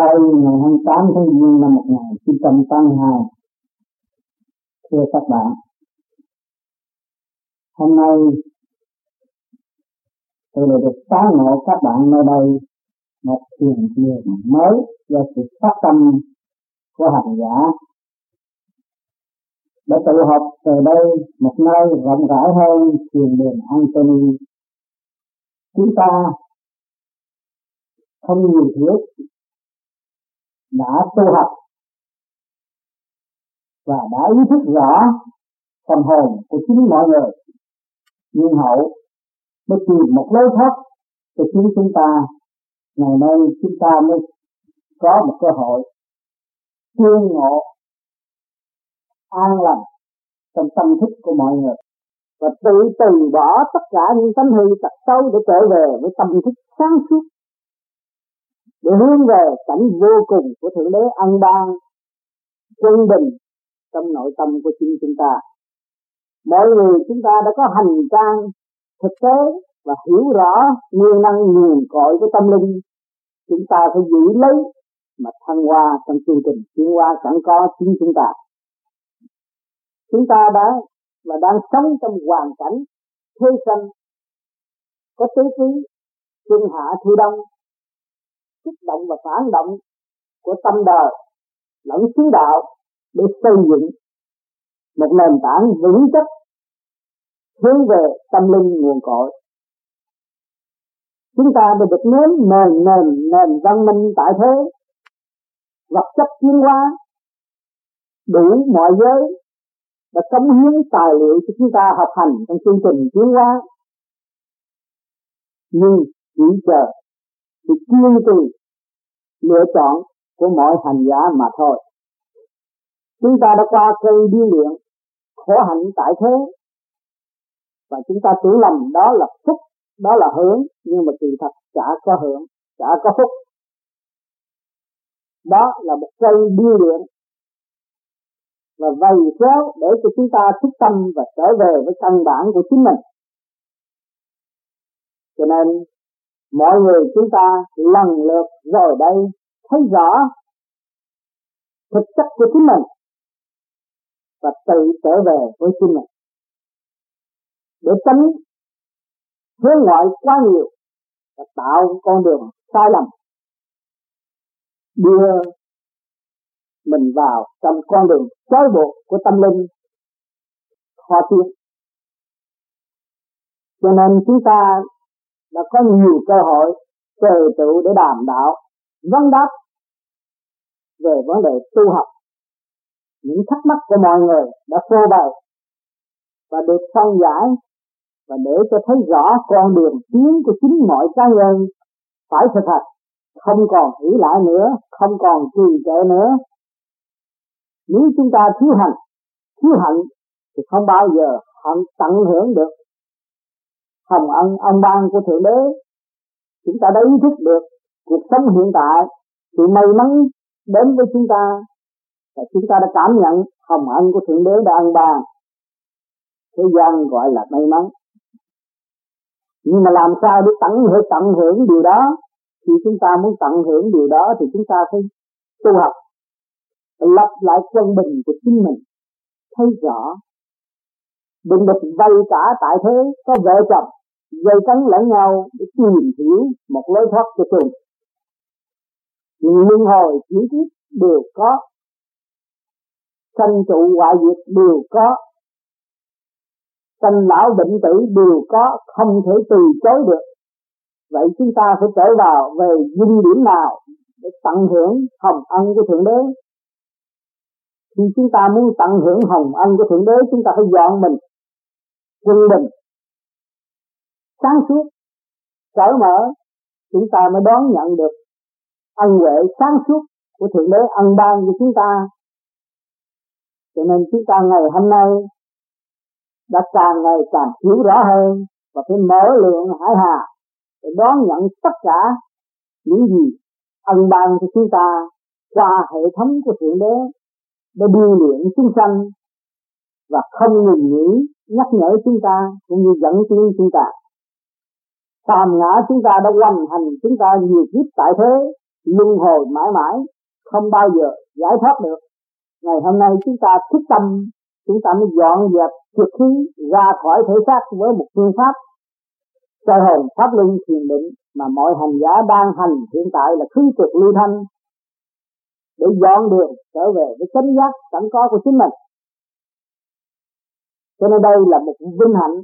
Tây ngày 28 tháng Giêng năm 1982 Thưa các bạn. Hôm nay, tôi lại được tá ngộ các bạn nơi đây một thiền đường mới do sự phát tâm của hành giả. Để tụ họp từ đây một nơi rộng rãi hơn thiền đường Anthony chúng ta không nhiều thiết đã tu học và đã ý thức rõ tâm hồn của chính mọi người. Nhưng hậu mới tìm một lối thoát cho chính chúng ta. Ngày nay chúng ta mới có một cơ hội tương ngộ, an lành trong tâm thức của mọi người và tự từ bỏ tất cả những tánh hư tật xấu để trở về với tâm thức sáng suốt để hướng về cảnh vô cùng của thượng đế ân ban quân bình trong nội tâm của chính chúng ta. Mọi người chúng ta đã có hành trang thực tế và hiểu rõ nguyên năng nguồn cội của tâm linh. Chúng ta phải giữ lấy mà thăng hoa trong chương trình chuyển hóa sẵn có chính chúng ta. Chúng ta đã và đang sống trong hoàn cảnh thế sanh, có tứ quý xuân hạ thu đông kích động và phản động của tâm đời, lẫn xứ đạo để xây dựng một nền tảng vững chắc hướng về tâm linh nguồn cội. Chúng ta đã được nếm nền nền nền văn minh tại thế, vật chất tiến hóa, đủ mọi giới, đã cống hiến tài liệu cho chúng ta học hành trong chương trình tiến hóa. Nhưng chỉ chờ sự kiên trì lựa chọn của mọi hành giả mà thôi. Chúng ta đã qua cây điên luyện, khổ hạnh tại thế. Và chúng ta tưởng lầm đó là phúc, đó là hưởng, nhưng mà kỳ thật chả có hưởng, chả có phúc. Đó là một cây điên luyện. Và vầy kéo để cho chúng ta thức tâm và trở về với căn bản của chính mình. Cho nên mọi người chúng ta lần lượt rồi đây thấy rõ thực chất của chính mình và tự trở về với chính mình. Để tránh hướng ngoại quá nhiều và tạo con đường sai lầm, đưa mình vào trong con đường trói buộc của tâm linh khó tiến. Cho nên chúng ta đã có nhiều cơ hội tề tựu để đàm đạo, vấn đáp về vấn đề tu học. Những thắc mắc của mọi người đã phô bày và được phân giải và để cho thấy rõ con đường tiến của chính mọi cá nhân phải thực hành. Không còn nghĩ lại nữa, không còn trì trệ nữa. Nếu chúng ta thiếu hành thiếu hạnh thì không bao giờ hạnh tận hưởng được hồng ân ân ban của thượng đế. Chúng ta đã ý thức được cuộc sống hiện tại sự may mắn đến với chúng ta. Và chúng ta đã cảm nhận hồng ân của thượng đế đã ân ban. Thế gian gọi là may mắn. Nhưng mà làm sao để tận hưởng tận hưởng điều đó? Thì chúng ta muốn tận hưởng điều đó thì chúng ta phải tu học, lập lại quân bình của chính mình. Thấy rõ, đừng được vây cả tại thế, có vợ chồng dây cắn lẫn nhau để tìm hiểu một lối thoát cho cùng nhưng luân hồi chuyển tiếp đều có, sanh trụ hoại diệt đều có, sanh lão bệnh tử đều có, không thể từ chối được. Vậy chúng ta phải trở vào về dung điểm nào để tận hưởng hồng ân của thượng đế? Khi chúng ta muốn tận hưởng hồng ân của thượng đế, chúng ta phải dọn mình, quân bình sáng suốt. Cởi mở, chúng ta mới đón nhận được ân huệ sáng suốt của thượng đế ân ban của chúng ta. Cho nên chúng ta ngày hôm nay đã càng ngày càng hiểu rõ hơn và phải mở lượng hải hà để đón nhận tất cả những gì ân ban của chúng ta qua hệ thống của thượng đế để điêu luyện chúng sanh và không ngừng nghỉ nhắc nhở chúng ta cũng như dẫn tiến chúng ta phàm ngã chúng ta đã hoành hành, chúng ta nhiều kiếp tại thế, luân hồi mãi mãi, không bao giờ giải thoát được. Ngày hôm nay chúng ta thức tâm, chúng ta mới dọn dẹp trực khí, ra khỏi thể xác với một phương pháp. Soi hồn pháp luân thiền định mà mọi hành giả đang hành hiện tại là khứ trực lưu thanh. Để dọn đường trở về với chánh giác sẵn có của chính mình. Cho nên đây là một vinh hạnh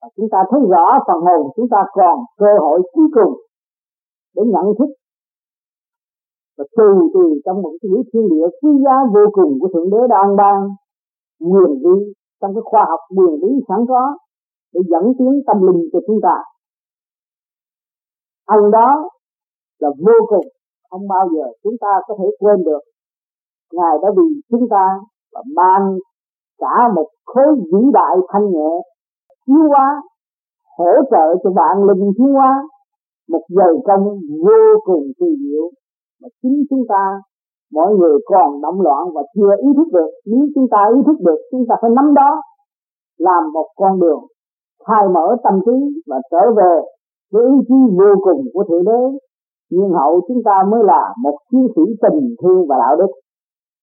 và chúng ta thấy rõ phần hồn, chúng ta còn cơ hội cuối cùng để nhận thức và từ từ trong một cái thiên địa quý giá vô cùng của thượng đế đã ban quyền lý, trong cái khoa học quyền lý sẵn có để dẫn tiến tâm linh cho chúng ta. Ăn đó là vô cùng, không bao giờ chúng ta có thể quên được. Ngài đã vì chúng ta và ban cả một khối vĩ đại thanh nhẹ chiếu hóa hỗ trợ cho bạn linh chiếu hóa, một giờ công vô cùng kỳ diệu, mà chính chúng ta, mọi người còn động loạn và chưa ý thức được. Nếu chúng ta ý thức được, chúng ta phải nắm đó, làm một con đường, khai mở tâm trí và trở về với ý chí vô cùng của thượng đế. Nhưng hậu chúng ta mới là một chiến sĩ tình thương và đạo đức,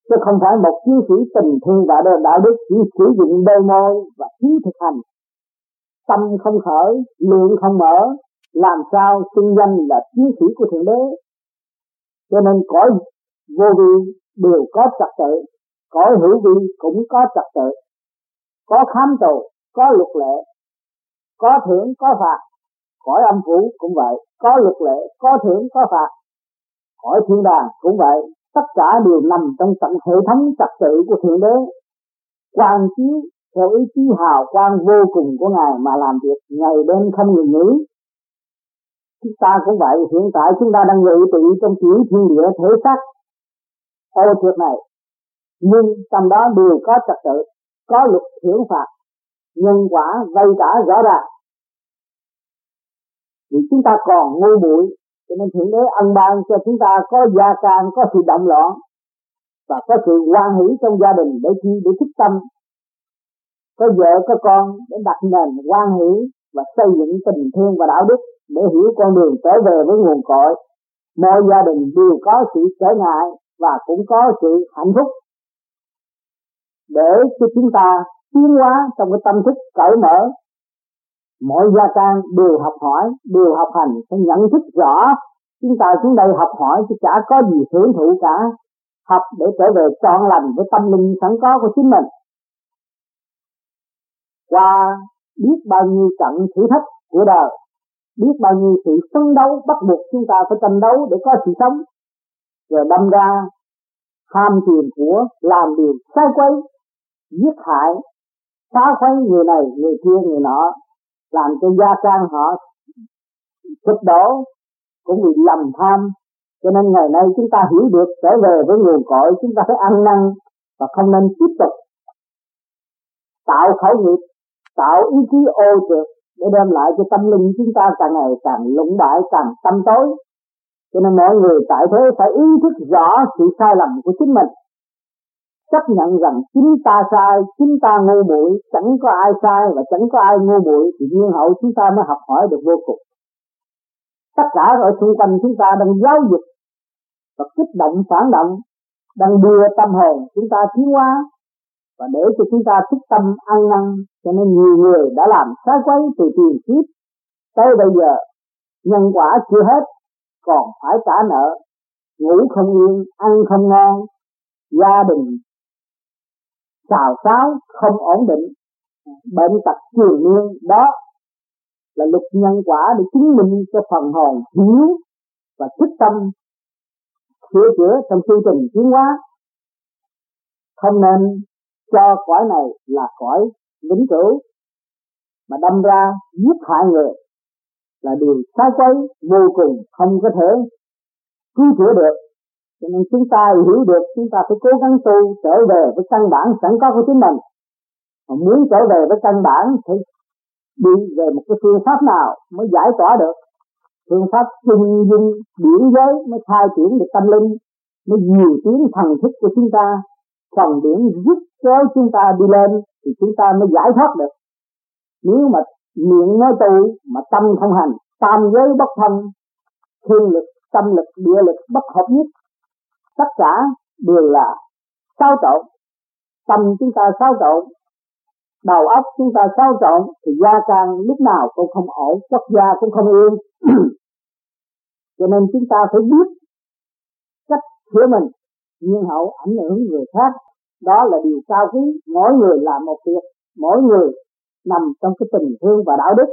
chứ không phải một chiến sĩ tình thương và đạo đức chỉ sử dụng đôi môi và thiếu thực hành tâm không khởi lượng không mở, làm sao xưng danh là chiến sĩ của thượng đế? Cho nên cõi vô vi đều có trật tự, cõi hữu vi cũng có trật tự. Có khám tù có luật lệ, có thưởng, có phạt, cõi âm phủ cũng vậy. Có luật lệ, có thưởng, có phạt, cõi thiên đàng cũng vậy. Tất cả đều nằm trong tận hệ thống trật tự của thượng đế. Quan chiếu theo ý chí hào quang vô cùng của ngài mà làm việc, ngày đêm không ngừng nghỉ. Chúng ta cũng vậy, hiện tại chúng ta đang ngự trị trong chuyển thiên địa thể xác. Ô trượt này, nhưng trong đó đều có trật tự, có luật thưởng phạt, nhân quả vây cả rõ ràng. Vì chúng ta còn ngu muội, cho nên thượng đế ân ban cho chúng ta có gia can, có sự động loạn và có sự quan hỷ trong gia đình để chi, để thích tâm có vợ, có con để đặt nền quan hỷ và xây dựng tình thương và đạo đức để hiểu con đường trở về với nguồn cội. Mọi gia đình đều có sự trở ngại và cũng có sự hạnh phúc. Để cho chúng ta tiến hóa trong cái tâm thức cởi mở, mọi gia trang đều học hỏi, đều học hành phải nhận thức rõ chúng ta xuống đây học hỏi chứ chả có gì hưởng thụ cả. Học để trở về trọn lành với tâm linh sẵn có của chính mình qua biết bao nhiêu trận thử thách của đời, biết bao nhiêu sự phấn đấu bắt buộc chúng ta phải tranh đấu để có sự sống. Rồi đâm ra, ham tiền của, làm điều sai quấy, giết hại, phá khuấy người này, người kia, người nọ, làm cho gia trang họ sụp đổ, cũng bị lầm tham. Cho nên ngày nay chúng ta hiểu được, trở về với nguồn cội, chúng ta phải ăn năn và không nên tiếp tục tạo khẩu nghiệp tạo ý chí ô trượt để đem lại cho tâm linh chúng ta càng ngày càng lũng bại, càng tâm tối. Cho nên mọi người tại thế phải ý thức rõ sự sai lầm của chính mình. Chấp nhận rằng chính ta sai, chính ta ngu muội, chẳng có ai sai và chẳng có ai ngu muội thì nhiên hậu chúng ta mới học hỏi được vô cùng. Tất cả ở xung quanh chúng ta đang giáo dục và kích động phản động, đang đưa tâm hồn chúng ta tiến hóa và để cho chúng ta thức tâm ăn năn, cho nên nhiều người đã làm sai quấy từ tiền kiếp. Tới bây giờ, nhân quả chưa hết, còn phải trả nợ. Ngủ không yên, ăn không ngon, gia đình xào xáo không ổn định, bệnh tật triền miên đó là luật nhân quả để chứng minh cho phần hồn hiểu và thức tâm sửa chữa trong chương trình tiến hóa. Không nên cho cõi này là cõi vĩnh cửu, mà đâm ra giết hại người là điều sai quấy, vô cùng không có thể cứu chữa được. Cho nên chúng ta hiểu được, chúng ta phải cố gắng tu trở về với căn bản sẵn có của chính mình. Mà muốn trở về với căn bản thì đi về một cái phương pháp nào mới giải tỏa được? Phương pháp trung dung điển giới mới khai triển được tâm linh, mới nhiều tiếng thần thức của chúng ta phần điển giúp kéo chúng ta đi lên thì chúng ta mới giải thoát được. Nếu mà miệng nói tu mà tâm không hành, tam giới bất thân thiên lực, tâm lực, địa lực bất hợp nhất, tất cả đều là sao trộn. Tâm chúng ta sao trộn, đầu óc chúng ta sao trộn thì gia càng lúc nào cũng không ổn, quốc gia cũng không yên. Cho nên chúng ta phải biết cách sửa mình, nhưng hậu ảnh hưởng người khác đó là điều cao quý. Mỗi người làm một việc. Mỗi người nằm trong cái tình thương và đạo đức.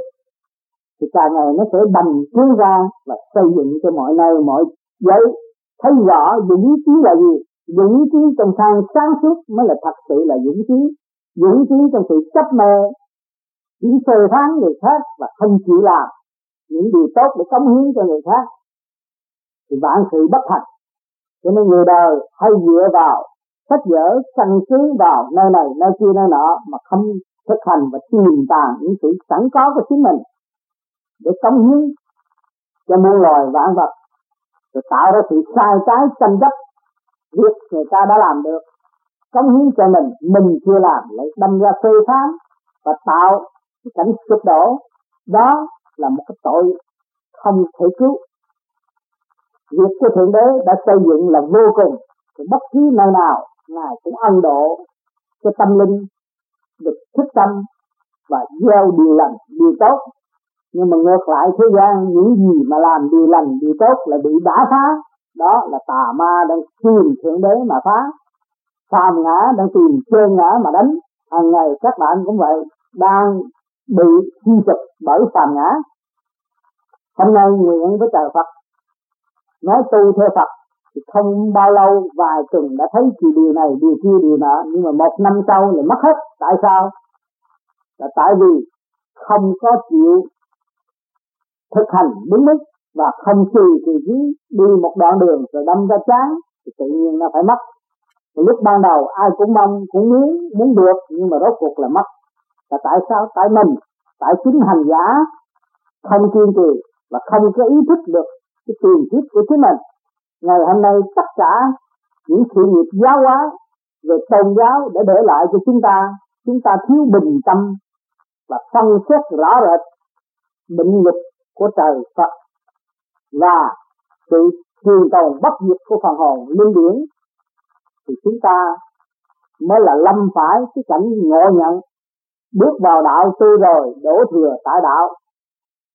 Thì càng ngày nó sẽ bành trướng ra và xây dựng cho mọi nơi, mọi giới. Thấy rõ dũng chí là gì? Dũng chí trong sang sáng suốt mới là thật sự là dũng chí. Dũng chí trong sự chấp mê. Những phê phán người khác và không chịu làm. Những điều tốt để cống hiến cho người khác. Thì vạn sự bất thành cho nên người đời hay dựa vào sách vở, căn cứ vào nơi này, nơi kia, nơi nọ mà không thực hành và tìm tàng những sự sẵn có của chính mình để cống hiến cho muôn loài vạn vật rồi tạo ra sự sai trái, tranh chấp, việc người ta đã làm được. Cống hiến cho mình mình chưa làm, lại đâm ra phê phán và tạo cái cảnh sụp đổ. Đó là một cái tội không thể cứu. Việc của thượng đế đã xây dựng là vô cùng thì bất cứ nơi nào, ngài cũng ân độ cho tâm linh được thức tâm và gieo điều lành, điều tốt. Nhưng mà ngược lại, thế gian những gì mà làm điều lành, điều tốt là bị đả phá. Đó là tà ma đang tìm thượng đế mà phá. Phàm ngã đang tìm chân ngã mà đánh. Hàng ngày các bạn cũng vậy, đang bị chi trực bởi phàm ngã. Hôm nay nguyện với trời Phật, nói tu theo Phật không bao lâu, vài tuần đã thấy chỉ điều này, điều kia, điều nọ. Nhưng mà một năm sau là mất hết. Tại sao? Là tại vì không có chịu thực hành đúng mức và không trì thì trí đi một đoạn đường rồi đâm ra chán, thì tự nhiên nó phải mất. Lúc ban đầu ai cũng mong, cũng muốn muốn được, nhưng mà rốt cuộc là mất. Là tại sao? Tại mình, tại chính hành giả không kiên trì và không có ý thức được cái tiền kiếp của chính mình ngày hôm nay tất cả những sự nghiệp giáo hóa về tôn giáo để để lại cho chúng ta. Chúng ta thiếu bình tâm và phân xét rõ rệt định luật của trời Phật và sự trường tồn bất diệt của phần hồn linh điển, thì chúng ta mới là lâm phải cái cảnh ngộ nhận, bước vào đạo tu rồi đổ thừa tại đạo,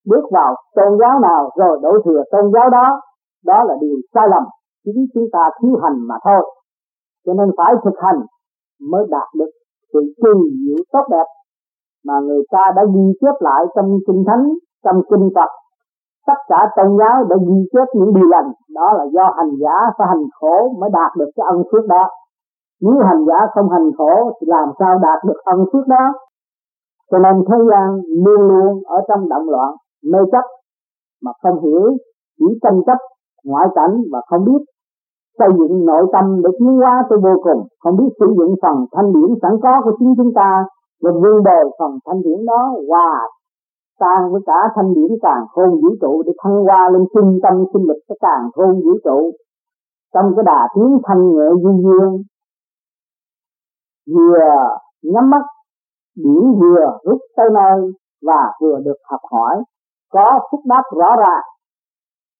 bước vào tôn giáo nào rồi đổ thừa tôn giáo đó đó là điều sai lầm, chính chúng ta thiếu hành mà thôi. Cho nên phải thực hành mới đạt được sự kỳ diệu tốt đẹp mà người ta đã ghi chép lại trong kinh thánh, trong kinh Phật. Tất cả tôn giáo đã ghi chép những điều lành. Đó là do hành giả phải hành khổ mới đạt được cái ân phước đó. Nếu hành giả không hành khổ thì làm sao đạt được ân phước đó? Cho nên thế gian luôn luôn ở trong động loạn, mê chấp, mà không hiểu chỉ tranh chấp ngoại cảnh và không biết xây dựng nội tâm để tiến hóa tới vô cùng, không biết sử dụng phần thanh điển sẵn có của chính chúng ta và vun bồi phần thanh điển đó hòa tan với cả thanh điển càng khôn vũ trụ để thăng hoa lên trung tâm sinh lực cái càng khôn vũ trụ. Trong cái đà tiến thanh nhẹ duy dương, vừa nhắm mắt điển vừa rút tới nơi và vừa được học hỏi, có phúc đáp rõ ràng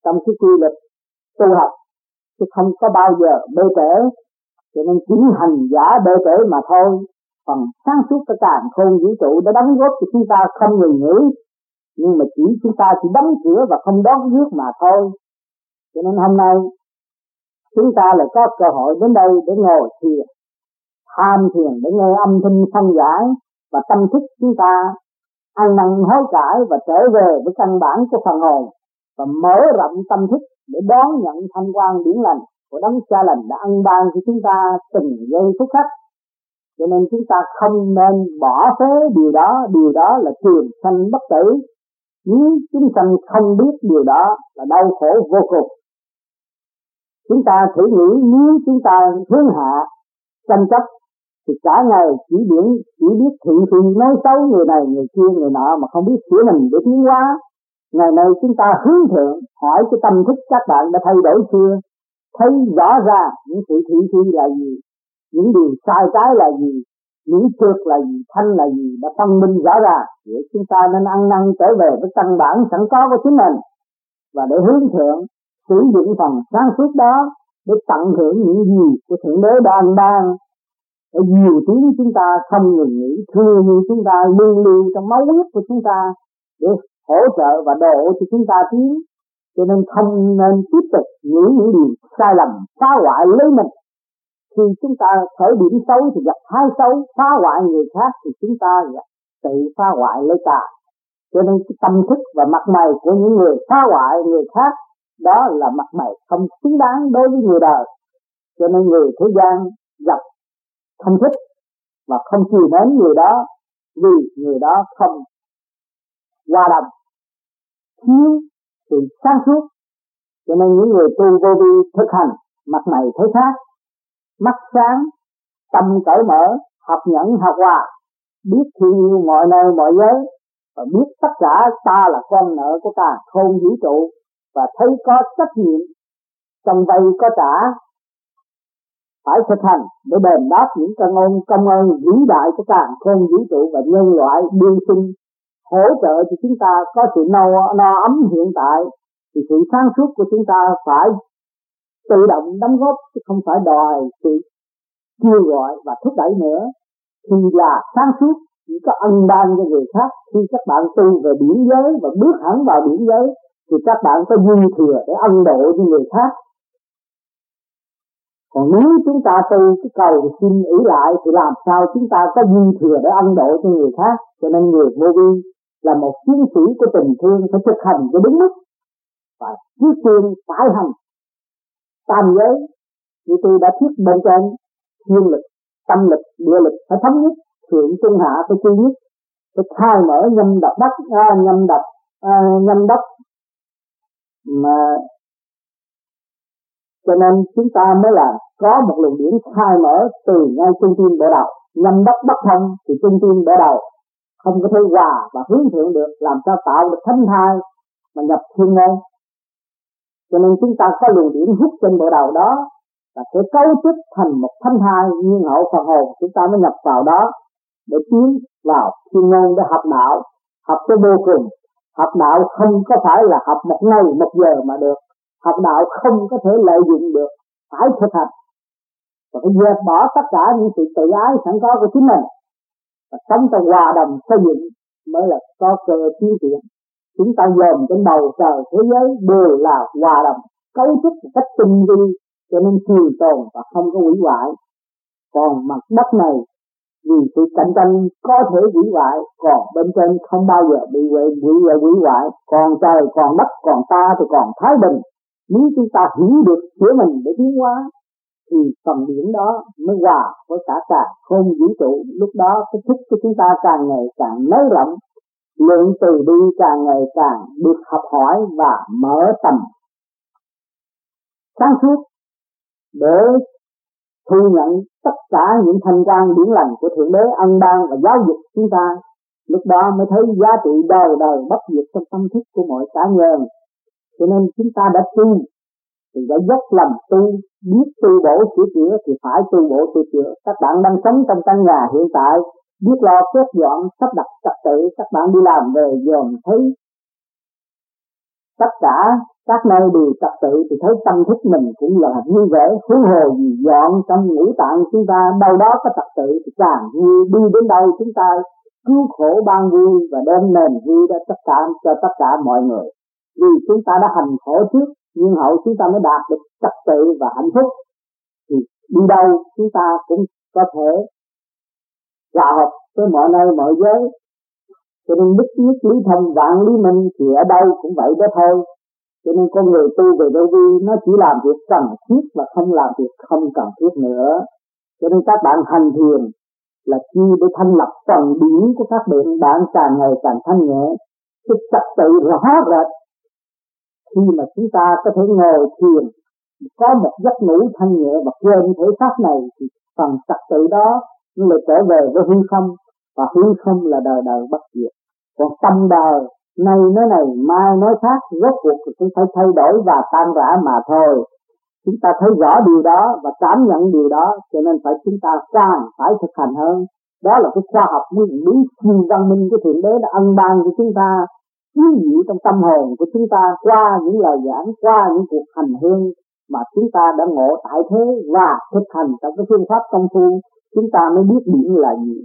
trong cái quy luật tu học, chứ không có bao giờ bê trễ. Cho nên chỉ hành giả bê trễ mà thôi. Phần sáng suốt cái càng khôn vũ trụ đã đóng góp cho chúng ta không ngừng nghỉ. Nhưng mà chỉ chúng ta chỉ đóng cửa và không đón nước mà thôi. Cho nên hôm nay, chúng ta lại có cơ hội đến đây để ngồi thiền, tham thiền để nghe âm thanh phân giải và tâm thức chúng ta ăn năn hối cải và trở về với căn bản của phần hồn và mở rộng tâm thức để đón nhận thanh quan điển lành của đấng cha lành đã ân ban cho chúng ta từng giây phút khắc. Cho nên chúng ta không nên bỏ phế điều đó. Điều đó là trường sanh bất tử. Nếu chúng sanh không biết điều đó là đau khổ vô cùng. Chúng ta thử nghĩ nếu chúng ta hướng hạ tranh chấp, thì cả ngày chỉ biết chỉ biết thị phi nói xấu người này, người kia, người nọ mà không biết sửa mình để tiến hóa ngày nay chúng ta hướng thượng, hỏi cái tâm thức các bạn đã thay đổi chưa? Thấy rõ ra những sự thị phi là gì, những điều sai trái là gì, những trượt là gì, thanh là gì đã phân minh rõ ra để chúng ta nên ăn năn trở về với căn bản sẵn có của chính mình. Và để hướng thượng, sử dụng phần sáng suốt đó để tận hưởng những gì của thượng đế đang ban để nhiều tiếng chúng ta không ngừng nghỉ thương như chúng ta lưu lưu trong máu huyết của chúng ta để hỗ trợ và độ cho chúng ta tiến cho nên không nên tiếp tục nghĩ những điều sai lầm, phá hoại lấy mình. Khi chúng ta khởi điểm xấu thì gặp hai xấu, phá hoại người khác thì chúng ta gặp tự phá hoại lấy ta. Cho nên cái tâm thức và mặt mày của những người phá hoại người khác, đó là mặt mày không xứng đáng đối với người đời. Cho nên người thế gian gặp không thích và không chiều mến người đó vì người đó không hòa đồng thiếu sự sáng suốt. Cho nên những người tu vô vi thực hành, mặt mày thấy khác. Mắt sáng, tâm cởi mở, học nhẫn, học hòa. Biết thương yêu mọi nơi, mọi giới, và biết tất cả ta là con nợ của ta không vũ trụ, và thấy có trách nhiệm, trong vay có trả, phải thực hành để đền đáp những công ơn công ơn vĩ đại của càng không vũ trụ và nhân loại đương sinh hỗ trợ cho chúng ta có sự no, no ấm hiện tại thì sự sáng suốt của chúng ta phải tự động đóng góp chứ không phải đòi sự kêu gọi và thúc đẩy nữa. Thì là sáng suốt chỉ có ân ban cho người khác. Khi các bạn tu về biển giới và bước hẳn vào biển giới thì các bạn có dư thừa để ân độ cho người khác. Còn nếu chúng ta tu cái cầu xin ý lại thì làm sao chúng ta có dư thừa để ân độ cho người khác? Cho nên người vô vi là một chiến sĩ của tình thương phải thực hành cho đúng mức và trước tiên phải hành. Tam giới như tôi đã thuyết bên trên thiên lực tâm lực địa lực phải thống nhất thượng trung hạ phải chi nhất phải khai mở nhâm đập đất à, nhâm đập à, nhâm đất. Mà cho nên chúng ta mới là có một luồng điển khai mở từ ngay trung tim bộ đầu. Nhâm đất bất thông thì trung tim bộ đầu không có thấy hòa và hướng thượng được, làm sao tạo được thánh thai mà nhập thiên môn cho nên chúng ta có luồng điển hút trên bộ đầu đó và sẽ cấu trúc thành một thánh thai như hậu phần hồn. Chúng ta mới nhập vào đó để tiến vào thiên môn để học đạo, học tới vô cùng. Học đạo không có phải là học một ngày, một giờ mà được. Học đạo không có thể lợi dụng được, phải thực hành. Và phải dẹp bỏ tất cả những sự tự ái sẵn có của chính mình và sống trong hòa đồng, xây dựng mới là có cơ tiến triển chúng ta dòm trên bầu trời thế giới đều là hòa đồng, cấu trúc một cách tinh vi, cho nên trường tồn và không có hủy hoại. Còn mặt đất này, vì sự cạnh tranh có thể hủy hoại, còn bên trên không bao giờ bị hủy hủy hủy hoại. Còn trời, còn đất, còn ta thì còn thái bình. Nếu chúng ta hiểu được giữa mình để tiến hóa thì phần biển đó mới hòa với cả cả không vũ trụ. Lúc đó cái thức của chúng ta càng ngày càng nới rộng, lượng từ bi càng ngày càng được học hỏi và mở tầm. Sáng suốt, để thu nhận tất cả những thanh quan điển lành của thượng đế, ân ban và giáo dục chúng ta, lúc đó mới thấy giá trị đời đời bất diệt trong tâm thức của mọi cá nhân. Cho nên chúng ta đã tu thì đã dốc lòng tu, biết tu bổ sửa chữa thì phải tu bổ sửa chữa. Các bạn đang sống trong căn nhà hiện tại, biết lo xếp dọn, sắp đặt trật tự, các bạn đi làm về dòm thấy tất cả các nơi đều trật tự thì thấy tâm thức mình cũng là vui vẻ huống hồ gì dọn trong ngũ tạng chúng ta đâu đó có trật tự thì càng vui. Đi đến đâu chúng ta cứu khổ ban vui và đem nền vui ra tất cả cho tất cả mọi người. Vì chúng ta đã hành khổ trước nhưng hậu chúng ta mới đạt được trật tự và hạnh phúc. Thì đi đâu chúng ta cũng có thể hòa hợp với mọi nơi, mọi giới. Cho nên đức nhất lý thông, vạn lý minh thì ở đâu cũng vậy đó thôi. Cho nên con người tu về vô vi, nó chỉ làm việc cần thiết và không làm việc không cần thiết nữa. Cho nên các bạn hành thiền là chi để thanh lập phần điển của các bệnh, bạn càng ngày càng thanh nhẹ cái trật tự rõ rệt khi mà chúng ta có thể ngồi thiền, có một giấc ngủ thanh nhẹ và quên thể xác này, thì phần trật tự đó nó lại trở về với hư không, và hư không là đời đời bất diệt. Còn tâm đời, nay nói này, mai nói khác, rốt cuộc thì cũng phải thay đổi và tan rã mà thôi. Chúng ta thấy rõ điều đó và cảm nhận điều đó, cho nên phải chúng ta càng phải thực hành hơn. Đó là cái khoa học nguyên lý siêu văn minh của thượng đế đã ân ban cho chúng ta chiếu diệu trong tâm hồn của chúng ta qua những lời giảng, qua những cuộc hành hương mà chúng ta đã ngộ tại thế và thực hành trong cái phương pháp công phu, chúng ta mới biết điểm là gì.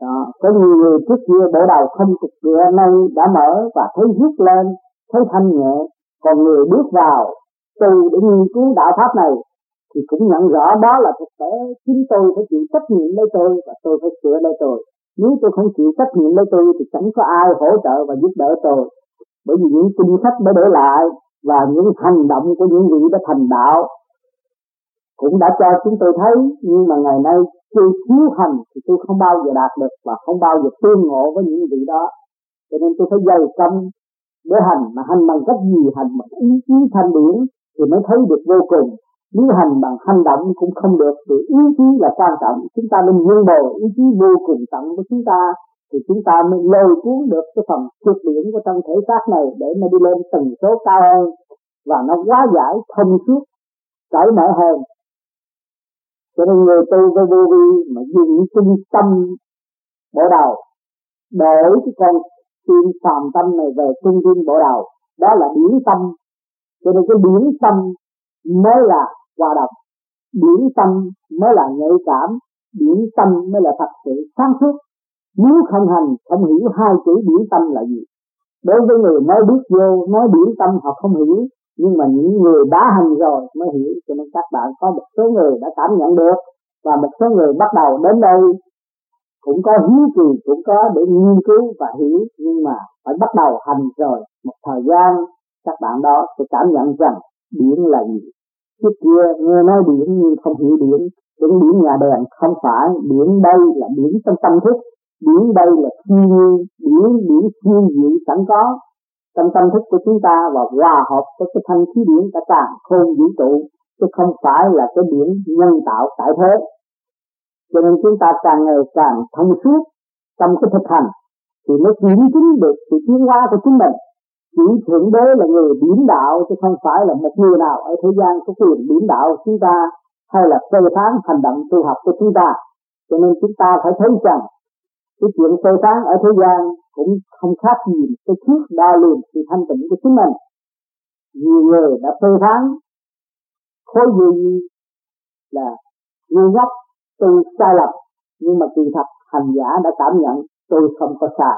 Đó. có nhiều người trước kia bộ đầu không cục cửa nay đã mở và thấy rút lên, thấy thanh nhẹ. Còn người bước vào tu để nghiên cứu đạo pháp này, thì cũng nhận rõ đó là thực tế. Chính tôi phải chịu trách nhiệm lấy tôi và tôi phải sửa lấy tôi nếu tôi không chịu trách nhiệm với tôi thì chẳng có ai hỗ trợ và giúp đỡ tôi. Bởi vì những kinh sách đã để lại và những hành động của những vị đã thành đạo cũng đã cho chúng tôi thấy. Nhưng mà ngày nay tôi thiếu hành thì tôi không bao giờ đạt được và không bao giờ tương ngộ với những vị đó. Cho nên tôi phải dày công để hành, mà hành bằng cách gì? Hành bằng ý chí thanh điển thì mới thấy được vô cùng nếu hành bằng hành động cũng không được. Thì ý chí là quan trọng. Chúng ta nên vun bồi. Ý chí vô cùng tận của chúng ta. Thì chúng ta mới lôi cuốn được cái phần trượt điển của trong thể xác này để nó đi lên tần số cao hơn. Và nó quá giải thông suốt, cởi mở hơn. Cho nên người tu với vô vi mà dùng trung tâm bộ đầu, đổi cái con tim phàm tâm này về trung tâm bộ đầu. Đó là điển tâm. Cho nên cái điển tâm mới là hòa đồng. Điển tâm mới là nhạy cảm điển tâm mới là thật sự sáng suốt. Nếu không hành, không hiểu hai chữ điển tâm là gì. Đối với người mới bước vô, nói điển tâm họ không hiểu, nhưng mà những người đã hành rồi mới hiểu, cho nên các bạn có một số người đã cảm nhận được, và một số người bắt đầu đến đây, cũng có hiếu kỳ, cũng có để nghiên cứu và hiểu, nhưng mà phải bắt đầu hành rồi. Một thời gian, các bạn đó sẽ cảm nhận rằng điển là gì trước kia nghe nói điển nhưng không hiểu điển tưởng điển nhà đèn, không phải điển đây là điển trong tâm thức. Điển đây là thiên nhiên điển điển thiên diệu sẵn có. Trong tâm thức của chúng ta và hòa hợp với cái thanh khí điển cả càng khôn vũ trụ, chứ không phải là cái điển nhân tạo tại thế. Cho nên chúng ta càng ngày càng thông suốt trong cái thực hành, thì mới kiểm chứng được sự tiến hóa của chính mình chỉ thượng đế là người điểm đạo, chứ không phải là một người nào ở thế gian có quyền điểm đạo chúng ta, hay là phê phán hành động tu học của chúng ta. Cho nên chúng ta phải thấy rằng, cái chuyện phê phán ở thế gian cũng không khác gì cái thước đo lường sự thanh tịnh của chính mình. Nhiều người đã phê phán khối gì là ngu ngốc tu sai lầm, nhưng mà kỳ thật hành giả đã cảm nhận tôi không có sai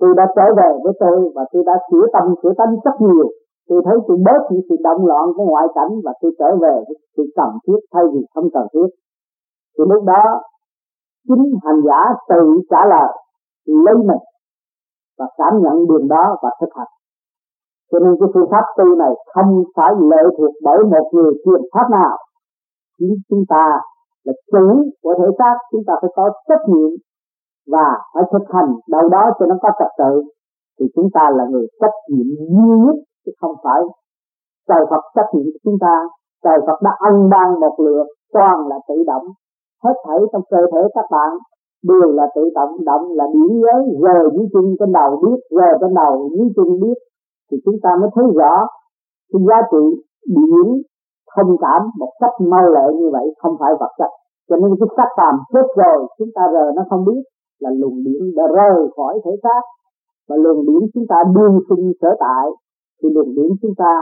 tôi đã trở về với tôi và tôi đã sửa tâm, sửa tánh rất nhiều. Tôi thấy tôi bớt những sự động loạn của ngoại cảnh và tôi trở về với sự cần thiết thay vì không cần thiết. Thì lúc đó, chính hành giả tự trả lời, lấy mình và cảm nhận đường đó và thực hành. Cho nên cái phương pháp tu này không phải lệ thuộc bởi một người truyền pháp nào. Chính chúng ta là chủ của thể xác, chúng ta phải có trách nhiệm và phải thực hành đâu đó cho nó có trật tự. Thì chúng ta là người trách nhiệm duy nhất, chứ không phải trời Phật trách nhiệm của chúng ta. Trời Phật đã ân ban một lượt, toàn là tự động. Hết thảy trong cơ thể các bạn đều là tự động động là điển giới rời dưới chân trên đầu biết, rời trên đầu dưới chân biết. Thì chúng ta mới thấy rõ cái giá trị điển, thông cảm một cách mau lẹ như vậy không phải vật chất. Cho nên cái sắc phàm chết rồi, chúng ta rời nó không biết là luồng điển đã rời khỏi thể xác. Và luồng điển chúng ta đương sinh sở tại, thì luồng điển chúng ta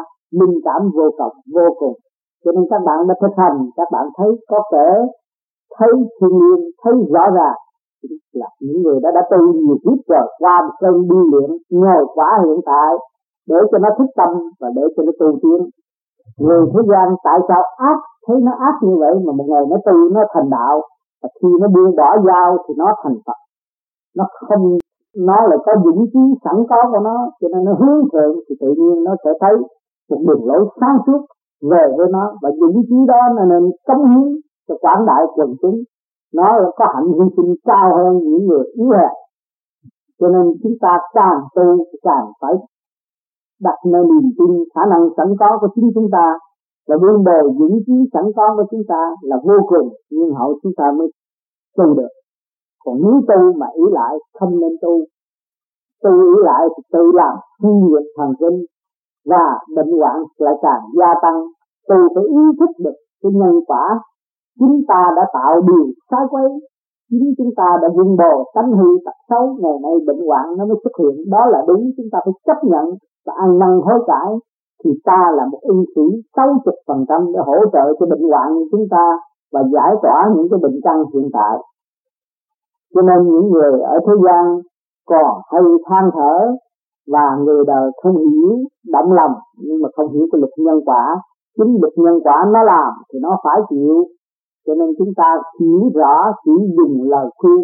linh cảm vô cùng vô cùng. Cho nên các bạn đã thực hành, các bạn thấy có thể thấy thiên nhiên, thấy rõ ràng. Là những người đã đã tu nhiều kiếp rồi, qua một cơn đi luyện ngồi quả hiện tại, để cho nó thức tâm và để cho nó tu tiến. Người thế gian tại sao ác, thấy nó ác như vậy mà một ngày nó tu, nó thành đạo, và khi nó buông bỏ dao thì nó thành phật nó không, nó là có vững chí sẵn có của nó, cho nên nó hướng thượng thì tự nhiên nó sẽ thấy một đường lối sáng suốt về với nó. Và vững chí đó là nên cống hiến cho quảng đại quần chúng. Nó có hạnh hy sinh cao hơn những người yếu hèn. Cho nên chúng ta càng tu càng phải đặt nơi niềm tin, khả năng sẵn có của chính chúng ta. Và vun bồi vững chí sẵn có của chúng ta là vô cùng, nhưng hậu chúng ta mới tu được còn nếu tu mà ý lại, không nên tu. Tu ý lại thì tự làm suy nghiệp thần kinh và bệnh hoạn lại càng gia tăng. Tu phải ý thức được cái nhân quả. Chúng ta đã tạo điều sai quay chính chúng ta đã vun bồ tánh hư tật xấu, ngày nay bệnh hoạn nó mới xuất hiện. Đó là đúng, chúng ta phải chấp nhận và ăn năn hối cải. Thì ta là một y sĩ sáu chục phần trăm để hỗ trợ cho bệnh hoạn của chúng ta và giải tỏa những cái bệnh căn hiện tại cho nên những người ở thế gian còn hay than thở và người đời không hiểu động lòng, nhưng mà không hiểu cái luật nhân quả. Chính luật nhân quả nó làm thì nó phải chịu. Cho nên chúng ta hiểu rõ, chỉ dùng lời khuyên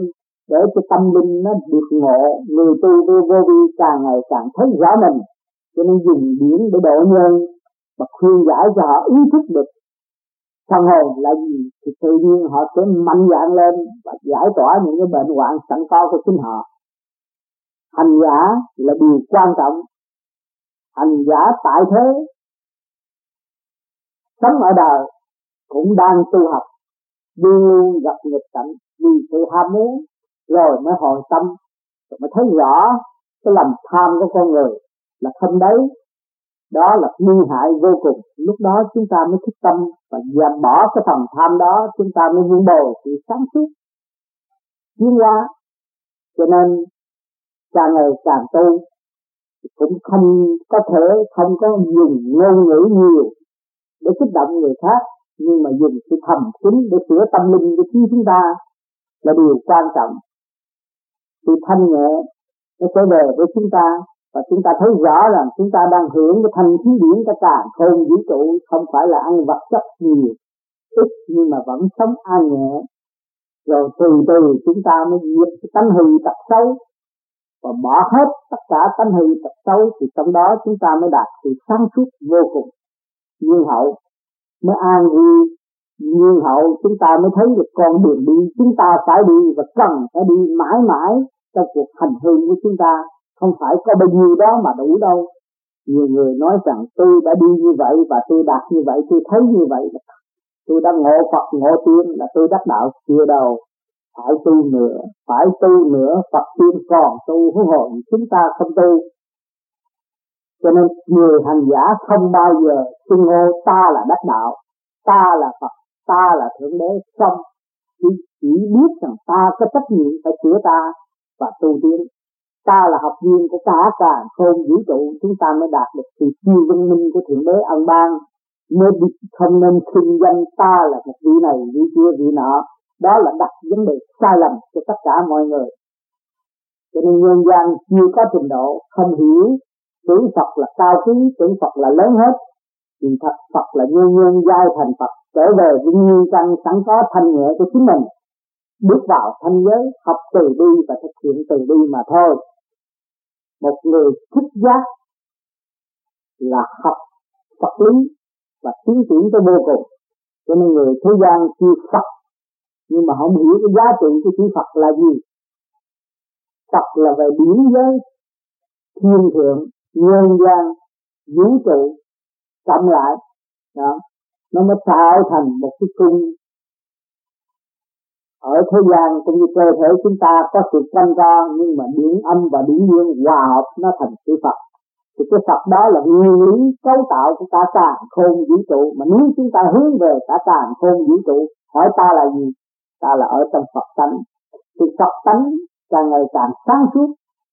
để cho tâm linh nó được ngộ. Người tu vô vô vi càng ngày càng thấy rõ mình. Cho nên dùng điển để độ nhân và khuyên giải cho họ ý thức được phần hồn là gì. Thì tự nhiên họ sẽ mạnh dạn lên và giải tỏa những cái bệnh hoạn sẵn có của chính họ. Hành giả là điều quan trọng. Hành giả tại thế, sống ở đời cũng đang tu học luôn luôn gặp nghịch cảnh, vì sự ham muốn rồi mới hồi tâm, rồi mới thấy rõ cái lòng tham của con người là không đấy đó là nguy hại vô cùng. Lúc đó chúng ta mới thức tâm và dẹp bỏ cái phần tham đó, chúng ta mới vun bồi sự sáng suốt. Tiến hóa. Cho nên, càng ngày càng tu cũng không có thể, không có dùng ngôn ngữ nhiều để kích động người khác, nhưng mà dùng sự thầm kín để sửa tâm linh của chính chúng ta là điều quan trọng. Sự thanh nhẹ nó sẽ về với chúng ta và chúng ta thấy rõ rằng chúng ta đang hưởng cái thanh khí điển cả cả không vũ trụ không phải là ăn vật chất nhiều, ít nhưng mà vẫn sống an nhẹ. Rồi từ từ chúng ta mới diệt cái tánh hư tật xấu. Và bỏ hết tất cả tánh hư tật xấu thì trong đó chúng ta mới đạt sự sáng suốt vô cùng. Nhiên hậu mới an vui nhiên hậu chúng ta mới thấy được con đường đi. Chúng ta phải đi và cần phải đi mãi mãi trong cuộc hành hương của chúng ta không phải có bao nhiêu đó mà đủ đâu. Nhiều người nói rằng tôi đã đi như vậy và tôi đạt như vậy tôi thấy như vậy. Tôi đã ngộ Phật ngộ tiên là tôi đắc đạo chưa đâu. Phải tu nữa phải tu nữa Phật tiên còn tu huống hồn chúng ta không tu. Cho nên người hành giả không bao giờ xưng hô ta là đắc đạo ta là Phật ta là thượng đế. Không chỉ, chỉ biết rằng ta có trách nhiệm phải chữa ta và tu tiến ta là học viên của cả cả khôn vũ trụ, chúng ta mới đạt được sự siêu văn minh của thượng đế ân ban mới biết không nên khinh danh ta là một vị này, vị kia, vị nọ. Đó là đặt vấn đề sai lầm cho tất cả mọi người. Cho nên nhân gian chưa có trình độ, không hiểu. Tưởng Phật là cao quý, tưởng Phật là lớn hết. Thì thật, Phật là nhân nhân giai thành Phật, trở về với nguyên căn sẵn có thanh nhẹ của chính mình. Bước vào thanh giới, học từ bi và thực hiện từ bi mà thôi một người thích giác là học Phật lý và tiến triển tới vô cùng. Cho nên người thế gian kêu Phật, nhưng mà không hiểu cái giá trị của chữ Phật là gì. Phật là về biển giới, thiên thượng, nhân gian, vũ trụ cộng lại. Đó. Nó mới tạo thành một cái cung ở thế gian cũng như cơ thể chúng ta có sự quanh ra, nhưng mà điển âm và điển dương hòa hợp nó thành sự Phật. Thì cái Phật đó là nguyên lý cấu tạo của cả càng khôn vũ trụ, mà nếu chúng ta hướng về cả càng khôn vũ trụ, hỏi ta là gì? Ta là ở trong Phật tánh. Thì Phật tánh càng ngày càng sáng suốt,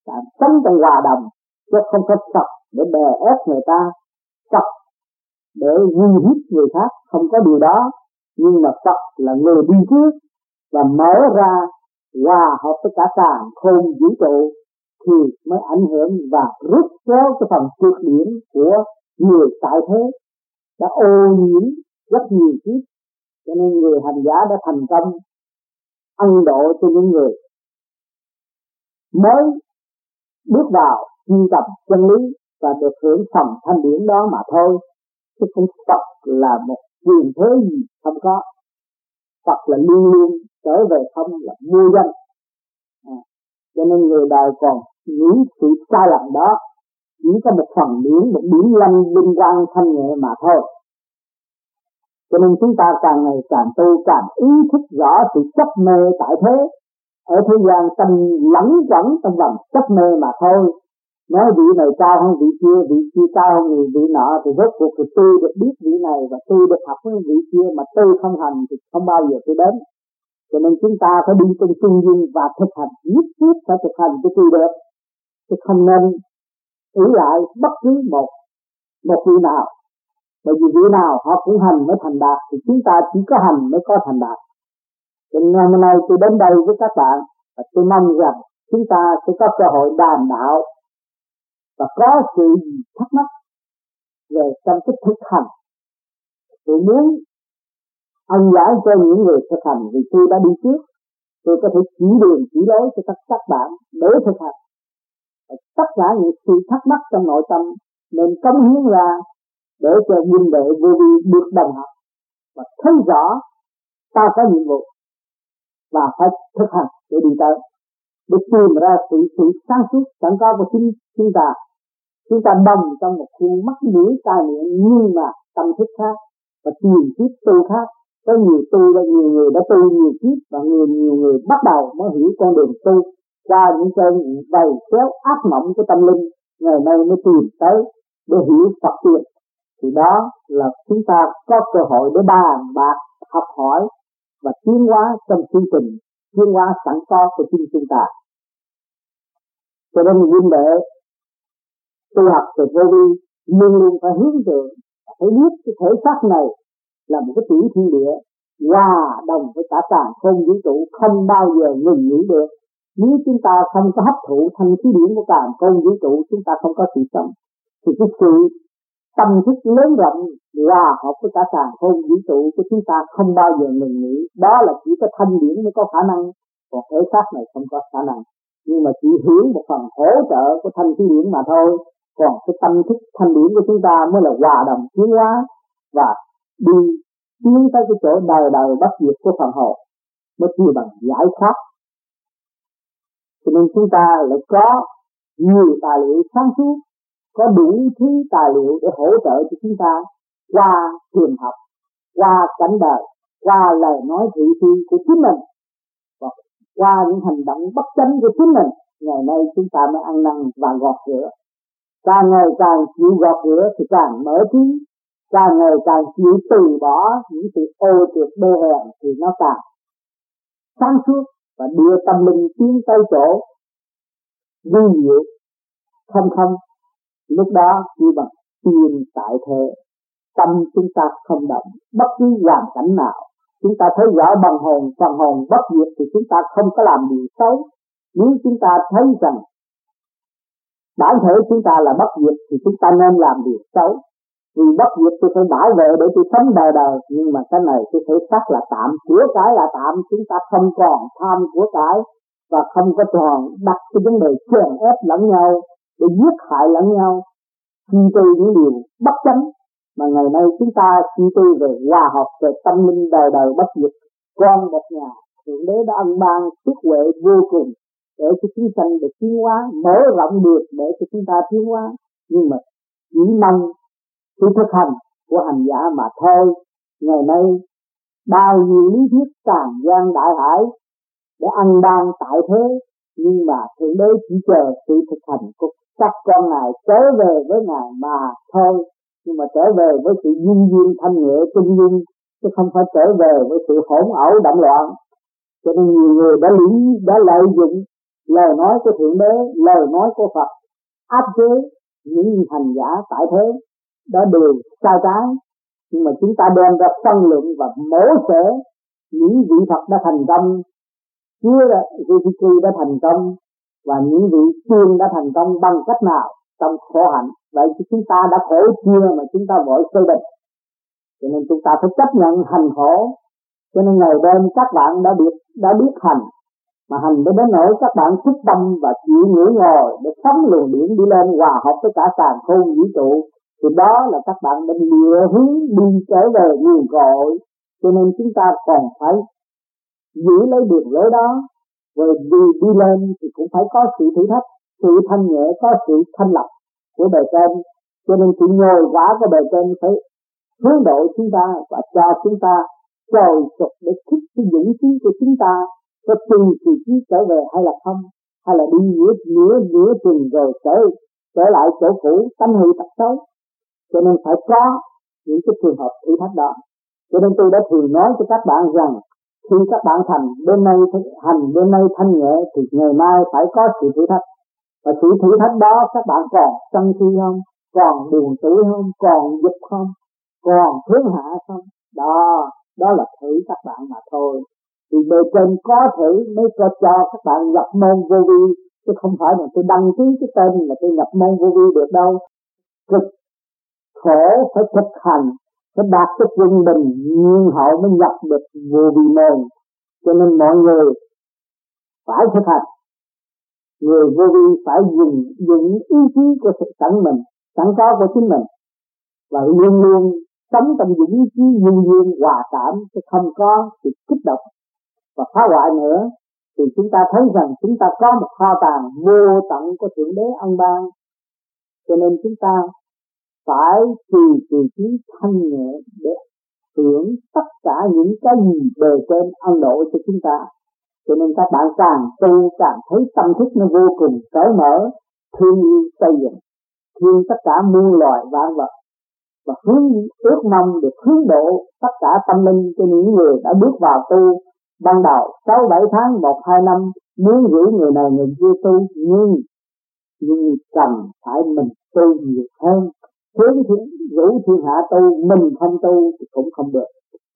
càng sống trong hòa đồng, chứ không có Phật để bè ép người ta. Phật để uy hiếp người khác không có điều đó, nhưng mà Phật là người đi trước và mở ra hòa hợp với cả càng khôn vũ trụ thì mới ảnh hưởng và rút kéo cái phần trượt điểm của người tại thế đã ô nhiễm rất nhiều kiếp. Cho nên người hành giả đã thành công ăn độ cho những người mới bước vào chuyên tập chân lý và được hưởng phần thanh điển đó mà thôi. Chứ không Phật là một quyền thế gì không có. Phật là luôn luôn trở về không là vô danh. À, cho nên người đời còn những sự sai lầm đó chỉ có một phần điển một điển lâm linh quang thanh nhẹ mà thôi. Cho nên chúng ta càng ngày càng tu càng ý thức rõ sự chấp mê tại thế. Ở thế gian tâm lẫn quẩn trong vòng chấp mê mà thôi nói vị này cao hơn vị kia vị kia cao hơn người vị nọ, thì rốt cuộc thì tôi được biết vị này và tôi được học với vị kia mà tôi không hành thì không bao giờ tôi đến. Cho nên chúng ta phải đi trong trung dung và thực hành nhất thiết phải thực hành cho tùy được. Chứ không nên ý lại bất cứ một một vị nào. Bởi vì vị nào họ cũng hành mới thành đạt, thì chúng ta chỉ có hành mới có thành đạt. Cho nên hôm nay tôi đến đây với các bạn, và tôi mong rằng chúng ta sẽ có cơ hội đàm đạo và có sự thắc mắc về trong cái thực hành. Tôi muốn anh giải cho những người thực hành, vì tôi đã đi trước. Tôi có thể chỉ đường, chỉ lối cho tất các bạn để thực hành. Và tất cả những sự thắc mắc trong nội tâm nên cống hiến ra để cho huynh đệ vô vi được đồng học và thấy rõ ta có nhiệm vụ và phải thực hành để đi tới. Để tìm ra sự sự sáng suốt, sẵn có của chính, chúng ta chúng ta đồng trong một khuôn mắt mũi tai miệng nhưng mà tâm thức khác và tìm kiếp tu khác. Có nhiều tu và nhiều người đã tu nhiều kiếp và nhiều nhiều người bắt đầu mới hiểu con đường tu qua những cơn vầy kéo ác mộng của tâm linh. Ngày nay mới tìm tới để hiểu Phật tiền thì đó là chúng ta có cơ hội để bàn bạc, học hỏi và tiến hóa trong chương trình, tiến hóa sẵn có của chính chúng ta. Cho nên huynh đệ tu học về vô vi, luôn luôn phải hướng tượng phải biết cái thể xác này là một cái tiểu thiên địa, hòa đồng với cả càng không vũ trụ, không bao giờ ngừng nghỉ được. Nếu chúng ta không có hấp thụ thanh khí điển của càng không vũ trụ, chúng ta không có sự sống. Thì cái sự tâm thức lớn rộng, hòa hợp với cả càng không vũ trụ của chúng ta không bao giờ ngừng nghỉ. Đó là chỉ có thanh điển mới có khả năng, còn thể xác này không có khả năng. Nhưng mà chỉ hướng một phần hỗ trợ của thanh khí điển mà thôi còn cái tâm thức thanh điển của chúng ta mới là hòa đồng tiến hóa và đi tiến tới cái chỗ đời đời bất diệt của phần hồn, mới kêu bằng giải thoát. Cho nên chúng ta lại có nhiều tài liệu sáng suốt, có đủ thứ tài liệu để hỗ trợ cho chúng ta qua thiền học, qua cảnh đời, qua lời nói thị phi của chính mình và qua những hành động bất chánh của chính mình. Ngày nay chúng ta mới ăn năn và gọt rửa càng ngày càng chịu gọt rửa thì càng mở trí. Càng ngày càng chịu từ bỏ những sự ô trượt đê hèn thì nó càng sáng suốt và đưa tâm linh tiến tới chỗ vi diệu không không lúc đó chỉ bằng tiền tại thế, tâm chúng ta không động. Bất cứ hoàn cảnh nào, chúng ta thấy rõ bằng hồn, phần hồn bất diệt thì chúng ta không có làm gì xấu. Nếu chúng ta thấy rằng bản thể chúng ta là bất diệt, thì chúng ta nên làm việc xấu. Vì bất diệt tôi phải bảo vệ để tôi sống đời đời. Nhưng mà cái này tôi thấy xác là tạm. Của cái là tạm, chúng ta không còn tham của cái và không có còn đặt cái vấn đề chèn ép lẫn nhau, để giết hại lẫn nhau. Suy tư những điều bất chánh. Mà ngày nay chúng ta suy tư về hòa hợp, về tâm linh đời đời bất diệt. Con một nhà, thượng đế đã ân ban phước huệ vô cùng để cho chúng sanh được tiến hóa, mở rộng được để cho chúng ta tiến hóa. Nhưng mà chỉ mong sự thực hành của hành giả mà thôi. Ngày nay, bao nhiêu lý thuyết tràn gian đại hải để ăn ban tại thế, nhưng mà thượng đế chỉ chờ sự thực hành của các con ngài trở về với ngài mà thôi. Nhưng mà trở về với sự duyên duyên thanh nhẹ trung dung chứ không phải trở về với sự hỗn ẩu động loạn. Cho nên nhiều người đã lý, đã lợi dụng lời nói của thượng đế lời nói của phật áp chế những hành giả tại thế đã đều sai trái. Nhưng mà chúng ta đem ra phân luận và mổ xẻ những vị Phật đã thành công chưa đã, vị đã thành công và những vị tiên đã thành công bằng cách nào trong khổ hạnh. Vậy thì chúng ta đã khổ chưa mà chúng ta vội xây định. Cho nên chúng ta phải chấp nhận hành khổ. Cho nên ngày đêm các bạn đã biết đã biết hành mà hành đến đến nỗi các bạn thích tâm và chịu ngủ ngồi để sống luồng điển đi lên hòa hợp với cả càng khôn vũ trụ, thì đó là các bạn đã lựa hướng đi trở về nguồn cội. Cho nên chúng ta còn phải giữ lấy đường lối đó, rồi đi đi lên thì cũng phải có sự thử thách, sự thanh nhẹ, có sự thanh lập của bề trên. Cho nên sự nhồi quá của bề trên phải hướng độ chúng ta và cho chúng ta trồi sụp để thích cái dũng khí của chúng ta có từng sự trí trở về hay là không? Hay là đi nửa nửa nửa chừng rồi trở trở lại chỗ cũ tâm hữu tật xấu? Cho nên phải có những cái trường hợp thử thách đó. Cho nên tôi đã thường nói cho các bạn rằng, khi các bạn thành bên nay hành bên nay thanh nhẹ, thì ngày mai phải có sự thử thách. Và sự thử thách đó các bạn còn sân si không? Còn buồn tử không? Còn dục không? Còn hướng hạ không? Đó đó là thử các bạn mà thôi thì bề trên có thử mới cho cho các bạn nhập môn vô vi, chứ không phải là tôi đăng ký cái tên là tôi nhập môn vô vi được đâu. Cực khổ phải thực hành, phải đạt cái quân bình nhiên hậu mới nhập được vô vi môn. Cho nên mọi người phải thực hành. Người vô vi phải dùng dùng ý chí của sự sẵn mình, sẵn có của chính mình. Và luôn luôn sống trong những ý chí nhân dương hòa cảm, chứ không có sự kích động và phá hoại nữa, thì chúng ta thấy rằng chúng ta có một kho tàng vô tận của thượng đế ân ban cho nên chúng ta phải trì trì trí thanh nhẹ để hưởng tất cả những cái gì bề trên ân độ cho chúng ta. Cho nên các bạn càng tu càng thấy tâm thức nó vô cùng cởi mở, thương yêu xây dựng, thương tất cả muôn loài vạn vật, và hướng ước mong được hướng độ tất cả tâm linh cho những người đã bước vào tu ban đầu sáu bảy tháng một hai năm muốn giữ người này người kia tu nhưng nhưng cần phải mình tu nhiều hơn. Hướng thiên rủ thiên hạ tu mình không tu thì cũng không được.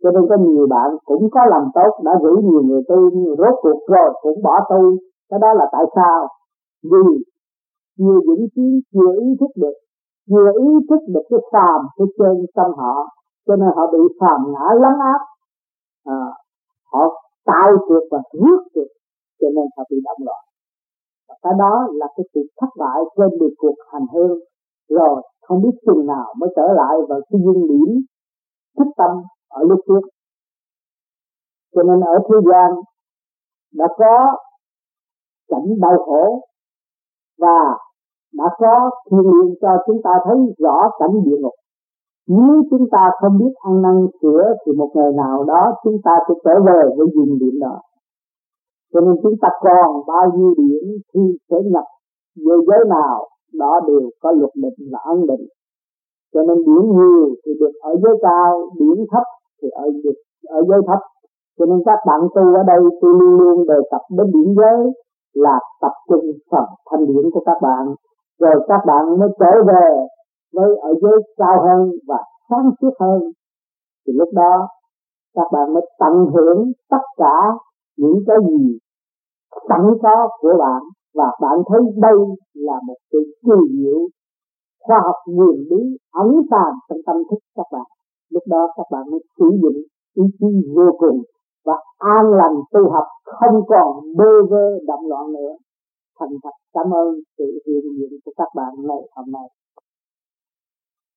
Cho nên có nhiều bạn cũng có làm tốt đã rủ nhiều người tu nhưng rốt cuộc rồi cũng bỏ tu. Cái đó là tại sao? Vì nhiều vững trí chưa ý thức được chưa ý thức được cái phàm cái trên trong họ cho nên họ bị phàm ngã lấn áp à, họ tạo trượt và rước trượt cho nên họ bị động loạn. Và cái đó là cái sự thất bại trên được cuộc hành hương. Rồi, không biết chừng nào mới trở lại vào cái duyên điểm thích tâm ở lúc trước. Cho nên ở thế gian đã có cảnh đau khổ và đã có thiên liêng cho chúng ta thấy rõ cảnh địa ngục nếu chúng ta không biết ăn năn sửa thì một ngày nào đó chúng ta sẽ trở về với dùng điểm đó. Cho nên chúng ta còn bao nhiêu điểm thì sẽ nhập về giới nào, đó đều có luật định và ân định. Cho nên điểm nhiều thì được ở giới cao, điểm thấp thì ở được ở giới thấp. Cho nên các bạn tu ở đây tôi luôn luôn đề cập đến điểm giới là tập trung phần thanh điển của các bạn. Rồi các bạn mới trở về với ở giới cao hơn và sáng suốt hơn, thì lúc đó các bạn mới tận hưởng tất cả những cái gì sẵn có của bạn. Và bạn thấy đây là một sự kỳ diệu, khoa học nguyên lý ẩn tàng trong tâm thức các bạn. Lúc đó các bạn mới sử dụng ý chí vô cùng và an lành tu học, không còn bơ vơ động loạn nữa. Thành thật cảm ơn sự hiện diện của các bạn ngày hôm nay.